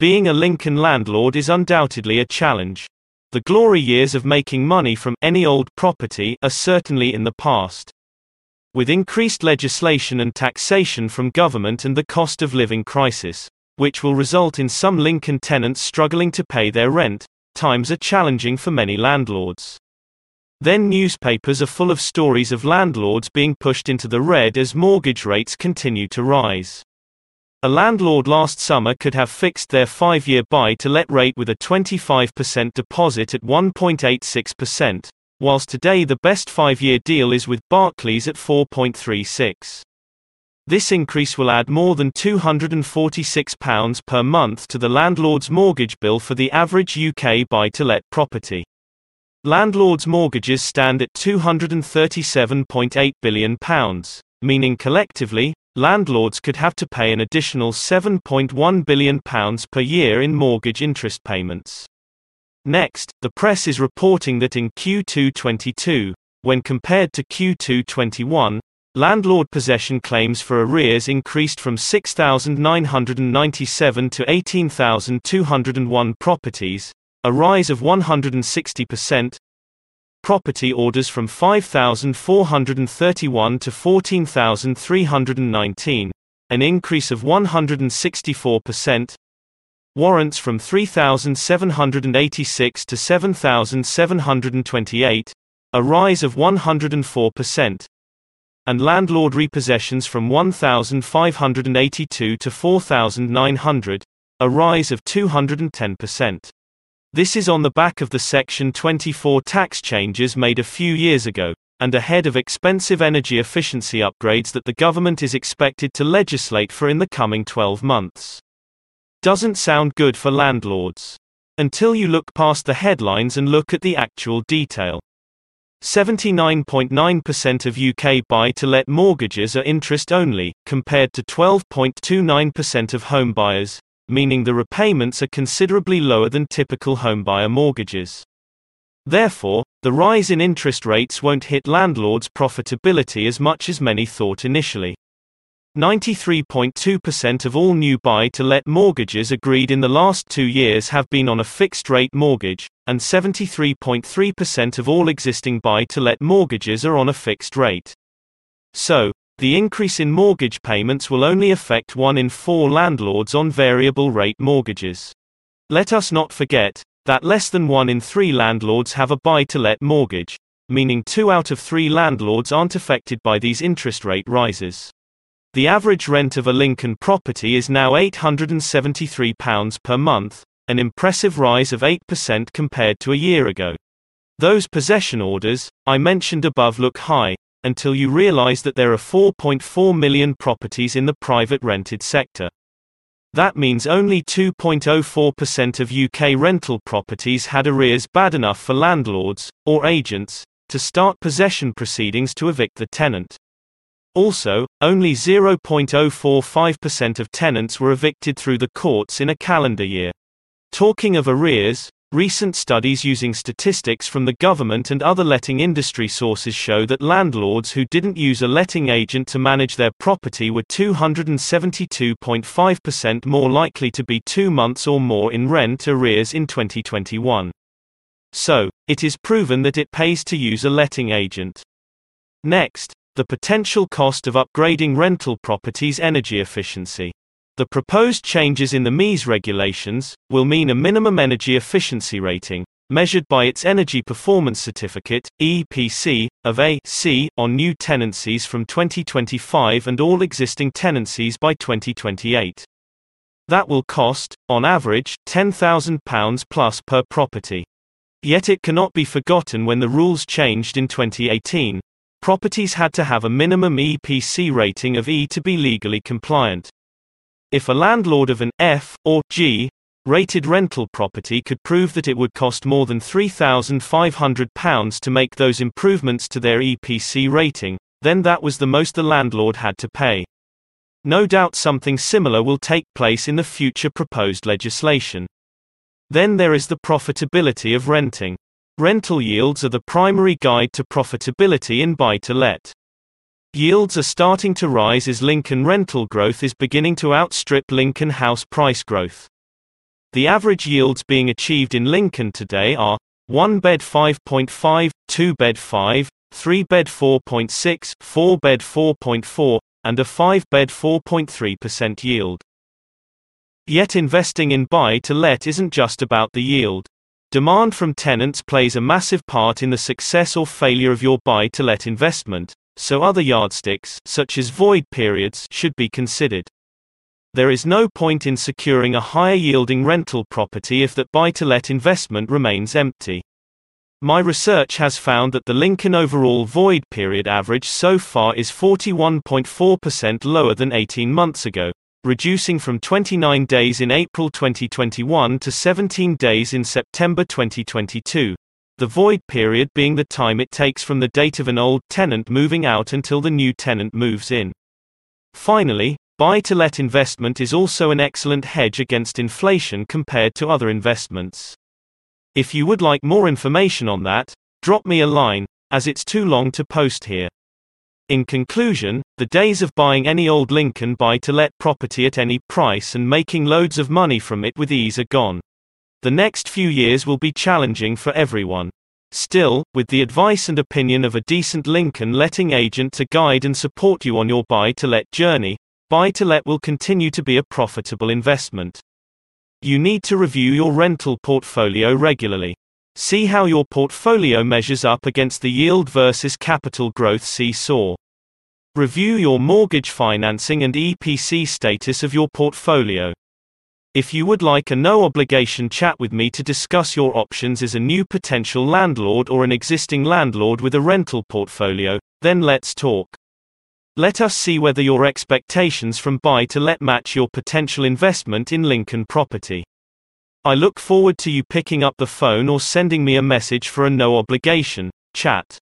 Being a Lincoln landlord is undoubtedly a challenge. The glory years of making money from any old property are certainly in the past. With increased legislation and taxation from government and the cost of living crisis, which will result in some Lincoln tenants struggling to pay their rent, times are challenging for many landlords. Then newspapers are full of stories of landlords being pushed into the red as mortgage rates continue to rise. A landlord last summer could have fixed their five year buy to let rate with a 25% deposit at 1.86%, whilst today the best five-year deal is with Barclays at 4.36. This increase will add more than £246 per month to the landlord's mortgage bill for the average UK buy-to-let property. Landlords' mortgages stand at £237.8 billion, meaning collectively, landlords could have to pay an additional £7.1 billion per year in mortgage interest payments. Next, the press is reporting that in Q2 22, when compared to Q2 21, landlord possession claims for arrears increased from 6,997 to 18,201 properties, a rise of 160%. Property orders from 5,431 to 14,319, an increase of 164%. Warrants from 3,786 to 7,728, a rise of 104%. And landlord repossessions from 1,582 to 4,900, a rise of 210%. This is on the back of the Section 24 tax changes made a few years ago, and ahead of expensive energy efficiency upgrades that the government is expected to legislate for in the coming 12 months. Doesn't sound good for landlords. Until you look past the headlines and look at the actual detail. 79.9% of UK buy to let mortgages are interest only, compared to 12.29% of home buyers, meaning the repayments are considerably lower than typical homebuyer mortgages. Therefore, the rise in interest rates won't hit landlords' profitability as much as many thought initially. 93.2% of all new buy-to-let mortgages agreed in the last two years have been on a fixed-rate mortgage, and 73.3% of all existing buy-to-let mortgages are on a fixed rate. So, the increase in mortgage payments will only affect one in four landlords on variable rate mortgages. Let us not forget that less than one in three landlords have a buy-to-let mortgage, meaning two out of three landlords aren't affected by these interest rate rises. The average rent of a Lincoln property is now £873 per month, an impressive rise of 8% compared to a year ago. Those possession orders, I mentioned above look high, until you realize that there are 4.4 million properties in the private rented sector. That means only 2.04% of UK rental properties had arrears bad enough for landlords, or agents, to start possession proceedings to evict the tenant. Also, only 0.045% of tenants were evicted through the courts in a calendar year. Talking of arrears, recent studies using statistics from the government and other letting industry sources show that landlords who didn't use a letting agent to manage their property were 272.5% more likely to be two months or more in rent arrears in 2021. So, it is proven that it pays to use a letting agent. Next, the potential cost of upgrading rental properties' energy efficiency. The proposed changes in the MEES regulations will mean a minimum energy efficiency rating, measured by its Energy Performance Certificate (EPC) of A, C on new tenancies from 2025 and all existing tenancies by 2028. That will cost, on average, £10,000 plus per property. Yet it cannot be forgotten when the rules changed in 2018, Properties had to have a minimum EPC rating of E to be legally compliant. If a landlord of an F or G rated rental property could prove that it would cost more than £3,500 to make those improvements to their EPC rating, then that was the most the landlord had to pay. No doubt something similar will take place in the future proposed legislation. Then there is the profitability of renting. Rental yields are the primary guide to profitability in buy-to-let. Yields are starting to rise as Lincoln rental growth is beginning to outstrip Lincoln house price growth. The average yields being achieved in Lincoln today are 1 bed 5.5, 2 bed 5, 3 bed 4.6, 4 bed 4.4, and a 5 bed 4.3% yield. Yet investing in buy to let isn't just about the yield. Demand from tenants plays a massive part in the success or failure of your buy to let investment, so other yardsticks, such as void periods, should be considered. There is no point in securing a higher yielding rental property if that buy to let investment remains empty. My research has found that the Lincoln overall void period average so far is 41.4% lower than 18 months ago, reducing from 29 days in April 2021 to 17 days in September 2022. The void period being the time it takes from the date of an old tenant moving out until the new tenant moves in. Finally, Buy to let investment is also an excellent hedge against inflation compared to other investments. If you would like more information on that, drop me a line, as it's too long to post here. In conclusion, the days of buying any old Lincoln buy to let property at any price and making loads of money from it with ease are gone. The next few years will be challenging for everyone. Still, with the advice and opinion of a decent Lincoln letting agent to guide and support you on your buy to let journey, Buy to let will continue to be a profitable investment. You need to review your rental portfolio regularly. See how your portfolio measures up against the yield versus capital growth seesaw. Review your mortgage financing and EPC status of your portfolio. If you would like a no obligation chat with me to discuss your options as a new potential landlord or an existing landlord with a rental portfolio, then let's talk. Let us see whether your expectations from buy to let match your potential investment in Lincoln property. I look forward to you picking up the phone or sending me a message for a no obligation chat.